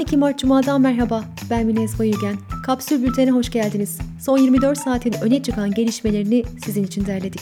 12 Mart Cuma'dan merhaba. Ben Minez Bayülgen. Kapsül Bülten'e hoş geldiniz. Son 24 saatin öne çıkan gelişmelerini sizin için derledik.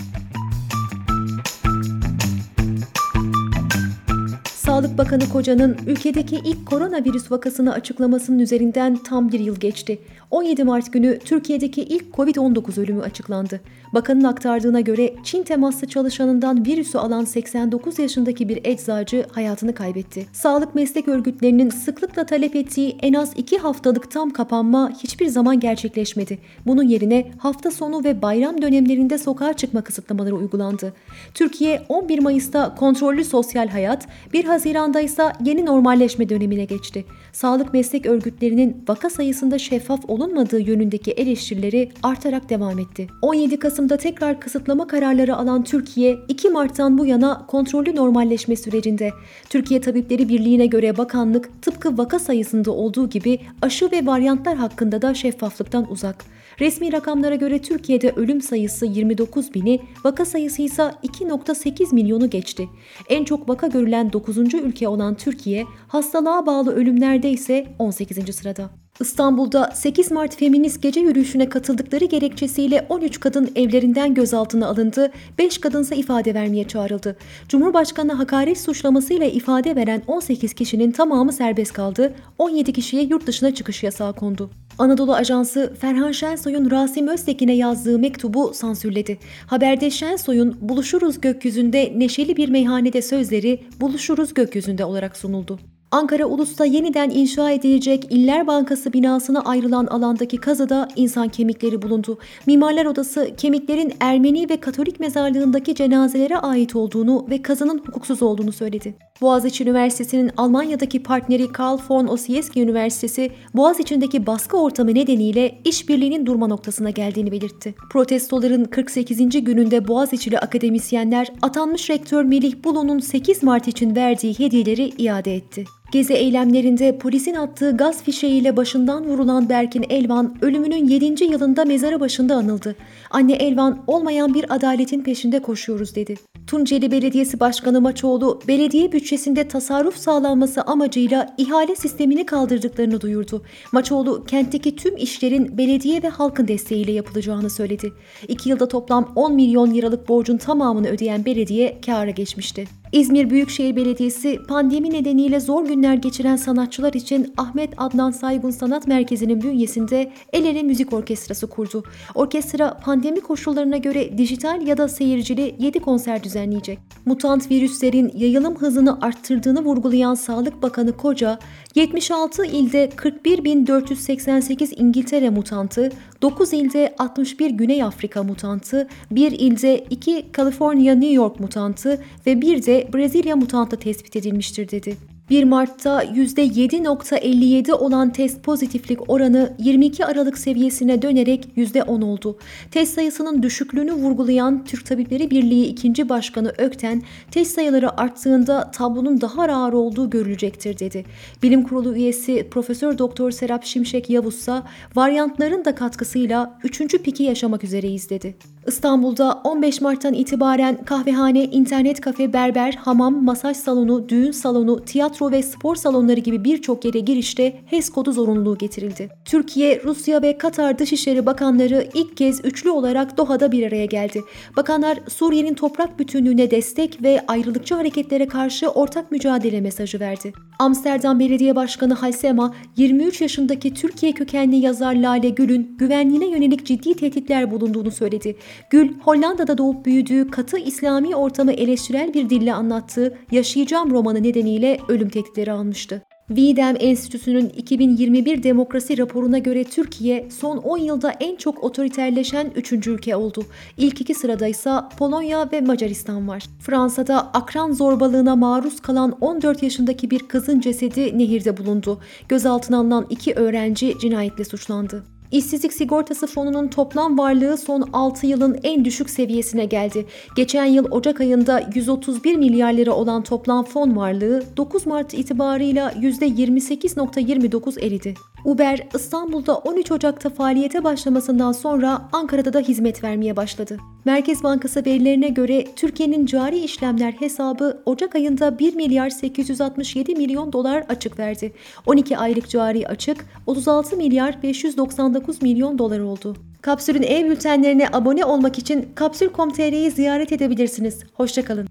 Sağlık Bakanı Koca'nın ülkedeki ilk koronavirüs vakasını açıklamasının üzerinden tam bir yıl geçti. 17 Mart günü Türkiye'deki ilk Covid-19 ölümü açıklandı. Bakanın aktardığına göre Çin temaslı çalışanından virüsü alan 89 yaşındaki bir eczacı hayatını kaybetti. Sağlık meslek örgütlerinin sıklıkla talep ettiği en az 2 haftalık tam kapanma hiçbir zaman gerçekleşmedi. Bunun yerine hafta sonu ve bayram dönemlerinde sokağa çıkma kısıtlamaları uygulandı. Türkiye 11 Mayıs'ta kontrollü sosyal hayat, 1 Haziran'da ise yeni normalleşme dönemine geçti. Sağlık meslek örgütlerinin vaka sayısında şeffaf olunmadığı yönündeki eleştirileri artarak devam etti. 17 Kasım'da tekrar kısıtlama kararları alan Türkiye, 2 Mart'tan bu yana kontrollü normalleşme sürecinde. Türkiye Tabipleri Birliği'ne göre bakanlık tıpkı vaka sayısında olduğu gibi aşı ve varyantlar hakkında da şeffaflıktan uzak. Resmi rakamlara göre Türkiye'de ölüm sayısı 29 bini, vaka sayısı ise 2.8 milyonu geçti. En çok vaka görülen 9. ülke olan Türkiye, hastalığa bağlı ölümlerde ise 18. sırada. İstanbul'da 8 Mart feminist gece yürüyüşüne katıldıkları gerekçesiyle 13 kadın evlerinden gözaltına alındı, 5 kadınsa ifade vermeye çağrıldı. Cumhurbaşkanı hakaret suçlamasıyla ifade veren 18 kişinin tamamı serbest kaldı, 17 kişiye yurt dışına çıkış yasağı kondu. Anadolu Ajansı Ferhan Şensoy'un Rasim Öztekin'e yazdığı mektubu sansürledi. Haberde Şensoy'un buluşuruz gökyüzünde neşeli bir meyhanede sözleri buluşuruz gökyüzünde olarak sunuldu. Ankara Ulus'ta yeniden inşa edilecek İller Bankası binasına ayrılan alandaki kazıda insan kemikleri bulundu. Mimarlar Odası kemiklerin Ermeni ve Katolik mezarlığındaki cenazelere ait olduğunu ve kazının hukuksuz olduğunu söyledi. Boğaziçi Üniversitesi'nin Almanya'daki partneri Karl von Ossieski Üniversitesi, Boğaziçi'ndeki baskı ortamı nedeniyle işbirliğinin durma noktasına geldiğini belirtti. Protestoların 48. gününde Boğaziçi'li akademisyenler atanmış rektör Melih Bulu'nun 8 Mart için verdiği hediyeleri iade etti. Gezi eylemlerinde polisin attığı gaz fişeğiyle başından vurulan Berkin Elvan ölümünün 7. yılında mezarı başında anıldı. Anne Elvan olmayan bir adaletin peşinde koşuyoruz dedi. Tunceli Belediyesi Başkanı Maçoğlu, belediye bütçesinde tasarruf sağlanması amacıyla ihale sistemini kaldırdıklarını duyurdu. Maçoğlu, kentteki tüm işlerin belediye ve halkın desteğiyle yapılacağını söyledi. İki yılda toplam 10 milyon liralık borcun tamamını ödeyen belediye kâra geçmişti. İzmir Büyükşehir Belediyesi pandemi nedeniyle zor günler geçiren sanatçılar için Ahmet Adnan Saygun Sanat Merkezi'nin bünyesinde El Ele Müzik Orkestrası kurdu. Orkestra pandemi koşullarına göre dijital ya da seyircili 7 konser düzenleyecek. Mutant virüslerin yayılım hızını arttırdığını vurgulayan Sağlık Bakanı Koca, 76 ilde 41.488 İngiltere mutantı, 9 ilde 61 Güney Afrika mutantı, 1 ilde 2 Kaliforniya New York mutantı ve bir de Brezilya mutantı tespit edilmiştir dedi. 1 Mart'ta %7.57 olan test pozitiflik oranı 22 Aralık seviyesine dönerek %10 oldu. Test sayısının düşüklüğünü vurgulayan Türk Tabipleri Birliği 2. Başkanı Ökten, test sayıları arttığında tablonun daha ağır olduğu görülecektir dedi. Bilim Kurulu üyesi Profesör Doktor Serap Şimşek Yavuzsa varyantların da katkısıyla 3. piki yaşamak üzereyiz dedi. İstanbul'da 15 Mart'tan itibaren kahvehane, internet kafe, berber, hamam, masaj salonu, düğün salonu, tiyatro ve spor salonları gibi birçok yere girişte HES kodu zorunluluğu getirildi. Türkiye, Rusya ve Katar Dışişleri Bakanları ilk kez üçlü olarak Doha'da bir araya geldi. Bakanlar Suriye'nin toprak bütünlüğüne destek ve ayrılıkçı hareketlere karşı ortak mücadele mesajı verdi. Amsterdam Belediye Başkanı Halsema, 23 yaşındaki Türkiye kökenli yazar Lale Gül'ün güvenliğine yönelik ciddi tehditler bulunduğunu söyledi. Gül, Hollanda'da doğup büyüdüğü katı İslami ortamı eleştirel bir dille anlattığı Yaşayacağım romanı nedeniyle ölüm tehditleri almıştı. Videm Enstitüsü'nün 2021 demokrasi raporuna göre Türkiye son 10 yılda en çok otoriterleşen 3. ülke oldu. İlk iki sırada ise Polonya ve Macaristan var. Fransa'da akran zorbalığına maruz kalan 14 yaşındaki bir kızın cesedi nehirde bulundu. Gözaltına alınan iki öğrenci cinayetle suçlandı. İşsizlik Sigortası Fonu'nun toplam varlığı son 6 yılın en düşük seviyesine geldi. Geçen yıl Ocak ayında 131 milyar lira olan toplam fon varlığı 9 Mart itibarıyla %28.29 eridi. Uber İstanbul'da 13 Ocak'ta faaliyete başlamasından sonra Ankara'da da hizmet vermeye başladı. Merkez Bankası verilerine göre Türkiye'nin cari işlemler hesabı Ocak ayında 1 milyar 867 milyon dolar açık verdi. 12 aylık cari açık 36 milyar 599 milyon dolar oldu. Kapsül'ün ev bültenlerine abone olmak için kapsül.com.tr'yi ziyaret edebilirsiniz. Hoşçakalın.